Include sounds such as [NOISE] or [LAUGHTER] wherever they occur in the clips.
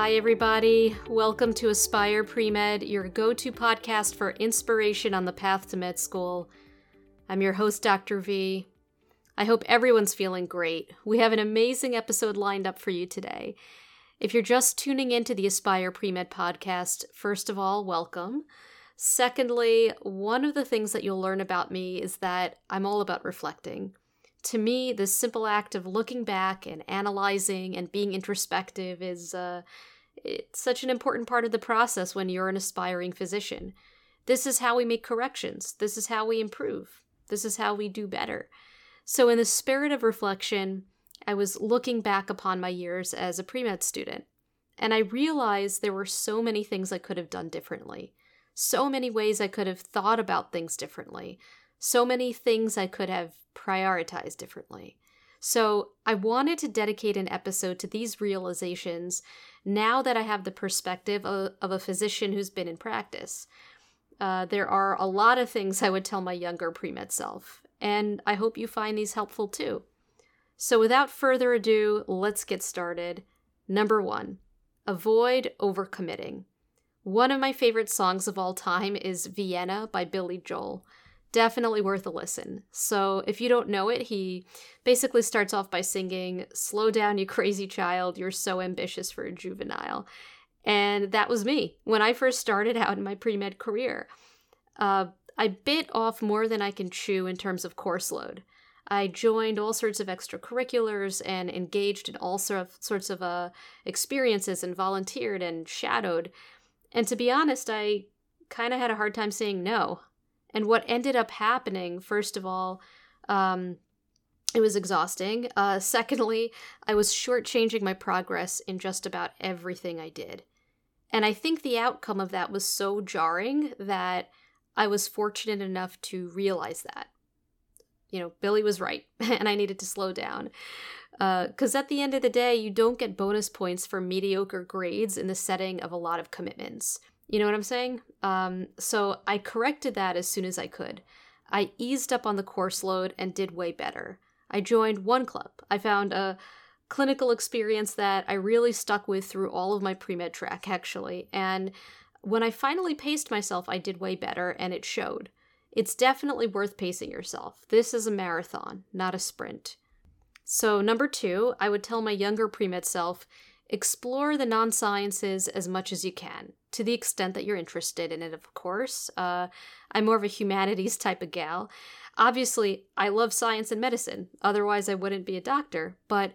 Hi, everybody. Welcome to Aspire Pre Med, your go to podcast for inspiration on the path to med school. I'm your host, Dr. V. I hope everyone's feeling great. We have an amazing episode lined up for you today. If you're just tuning into the Aspire Pre Med podcast, first of all, welcome. Secondly, one of the things that you'll learn about me is that I'm all about reflecting. To me, the simple act of looking back and analyzing and being introspective is uh, it's such an important part of the process when you're an aspiring physician. This is how we make corrections. This is how we improve. This is how we do better. So, in the spirit of reflection, I was looking back upon my years as a pre med student, and I realized there were so many things I could have done differently so many ways I could have thought about things differently, so many things I could have prioritized differently. So, I wanted to dedicate an episode to these realizations now that I have the perspective of, of a physician who's been in practice. Uh, there are a lot of things I would tell my younger pre med self, and I hope you find these helpful too. So, without further ado, let's get started. Number one, avoid overcommitting. One of my favorite songs of all time is Vienna by Billy Joel. Definitely worth a listen. So, if you don't know it, he basically starts off by singing, Slow down, you crazy child, you're so ambitious for a juvenile. And that was me when I first started out in my pre med career. Uh, I bit off more than I can chew in terms of course load. I joined all sorts of extracurriculars and engaged in all sorts of uh, experiences and volunteered and shadowed and to be honest, I kind of had a hard time saying no. And what ended up happening, first of all, um, it was exhausting. Uh, [LAUGHS] secondly, I was shortchanging my progress in just about everything I did. And I think the outcome of that was so jarring that I was fortunate enough to realize that. You know, Billy was right, [LAUGHS] and I needed to slow down. Because uh, at the end of the day, you don't get bonus points for mediocre grades in the setting of a lot of commitments. You know what I'm saying? Um, so I corrected that as soon as I could. I eased up on the course load and did way better. I joined one club. I found a clinical experience that I really stuck with through all of my pre med track, actually. And when I finally paced myself, I did way better and it showed. It's definitely worth pacing yourself. This is a marathon, not a sprint. So, number two, I would tell my younger pre med self explore the non sciences as much as you can, to the extent that you're interested in it, of course. Uh, I'm more of a humanities [LAUGHS] type of gal. Obviously, I love science and medicine, otherwise, I wouldn't be a doctor, but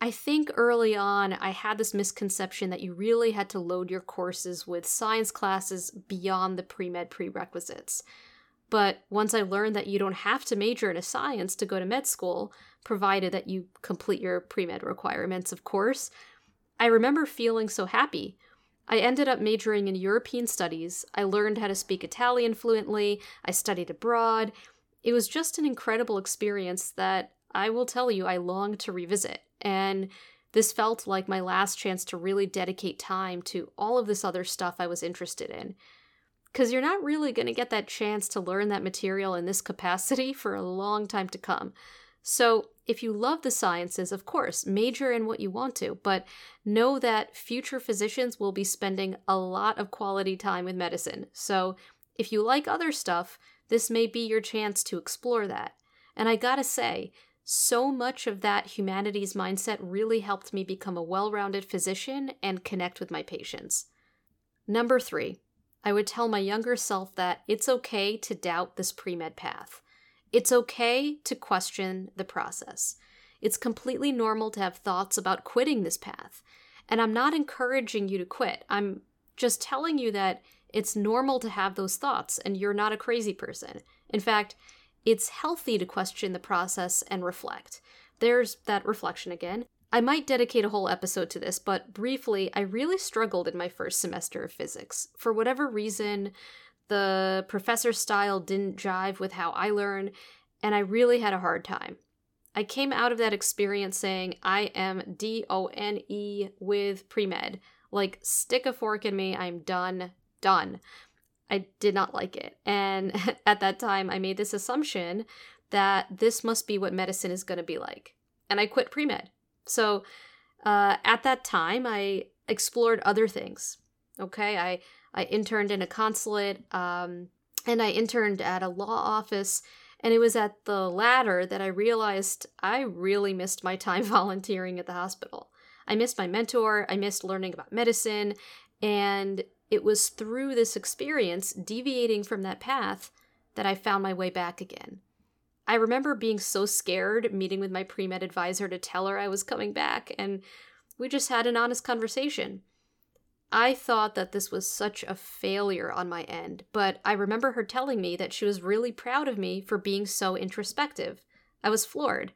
I think early on I had this misconception that you really had to load your courses with science classes beyond the pre med prerequisites. But once I learned that you don't have to major in a science to go to med school, provided that you complete your pre med requirements, of course, I remember feeling so happy. I ended up majoring in European studies. I learned how to speak Italian fluently. I studied abroad. It was just an incredible experience that I will tell you I long to revisit. And this felt like my last chance to really dedicate time to all of this other stuff I was interested in because you're not really going to get that chance to learn that material in this capacity [LAUGHS] for a long time to come. So, if you love the sciences, of course, major in what you want to, but know that future physicians will be spending a lot of quality time with medicine. So, if you like other stuff, this may be your chance to explore that. And I gotta say, so much of that humanities mindset really helped me become a well rounded physician and connect with my patients. Number three, I would tell my younger self that it's okay to doubt this pre med path. It's okay to question the process. It's completely normal to have thoughts about quitting this path. And I'm not encouraging you to quit. I'm just telling you that it's normal to have those thoughts and you're not a crazy person. In fact, it's healthy to question the process and reflect. There's that reflection again. I might dedicate a whole episode to this, but briefly, I really struggled in my first semester of physics. For whatever reason, the professor style didn't jive with how I learn, and I really had a hard time. I came out of that experience saying, I am D O N E with pre med. Like, stick a fork in me, I'm done, done. I did not like it. And [LAUGHS] at that time, I made this assumption that this must be what medicine is going to be like. And I quit pre med. So uh, at that time, I explored other things. Okay, I I interned in a consulate, um, and I interned at a law office. And it was at the latter that I realized I really missed my time [LAUGHS] volunteering at the hospital. I missed my mentor, I missed learning about medicine, and it was through this experience, deviating from that path, that I found my way back again. I remember being so scared meeting with my pre med advisor to tell her I was coming back, and we just had an honest conversation. I thought that this was such a failure on my end, but I remember her telling me that she was really proud of me for being so introspective. I was floored.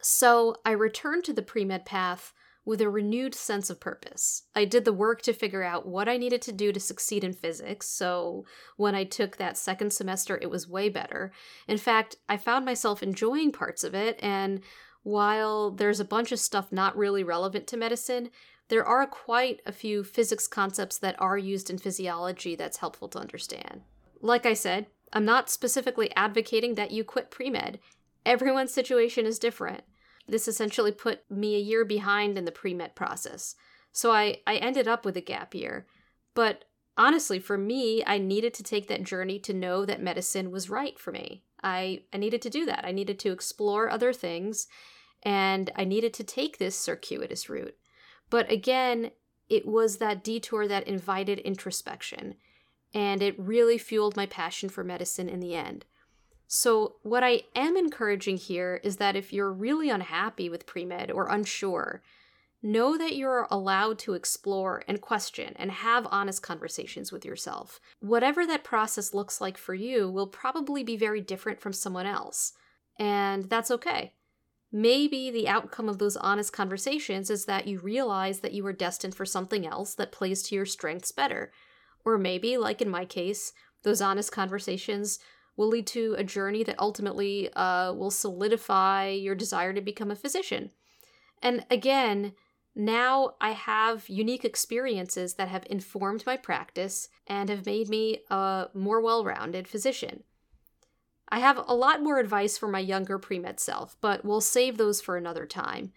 So I returned to the pre med path with a renewed sense of purpose. I did the work to figure out what I needed to do to succeed in physics, so when I took that second semester, it was way better. In fact, I found myself enjoying parts of it, and while there's a bunch of stuff not really relevant to medicine, there are quite a few physics concepts that are used in physiology that's helpful to understand. Like I said, I'm not specifically advocating that you quit pre med. Everyone's situation is different. This essentially put me a year behind in the pre med process. So I, I ended up with a gap year. But honestly, for me, I needed to take that journey to know that medicine was right for me. I, I needed to do that. I needed to explore other things, and I needed to take this circuitous route. But again, it was that detour that invited introspection, and it really fueled my passion for medicine in the end. So, what I am encouraging here is that if you're really unhappy with pre med or unsure, know that you're allowed to explore and question and have honest conversations with yourself. Whatever that process looks like for you will probably be very different from someone else, and that's okay. Maybe the outcome of those honest conversations is that you realize that you are destined for something else that plays to your strengths better. Or maybe, like in my case, those honest conversations will lead to a journey that ultimately uh, will solidify your desire to become a physician. And again, now I have unique experiences that have informed my practice and have made me a more well rounded physician. I have a lot more advice for my younger pre med self, but we'll save those for another time.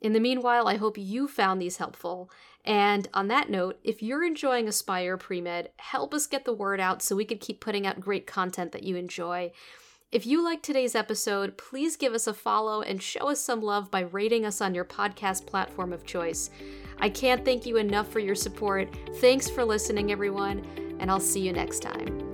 In the meanwhile, I hope you found these helpful. And on that note, if you're enjoying Aspire Premed, help us get the word out so we could keep putting out great content that you enjoy. If you like today's episode, please give us a follow and show us some love by rating us on your podcast platform of choice. I can't thank you enough for your support. Thanks for listening, everyone, and I'll see you next time.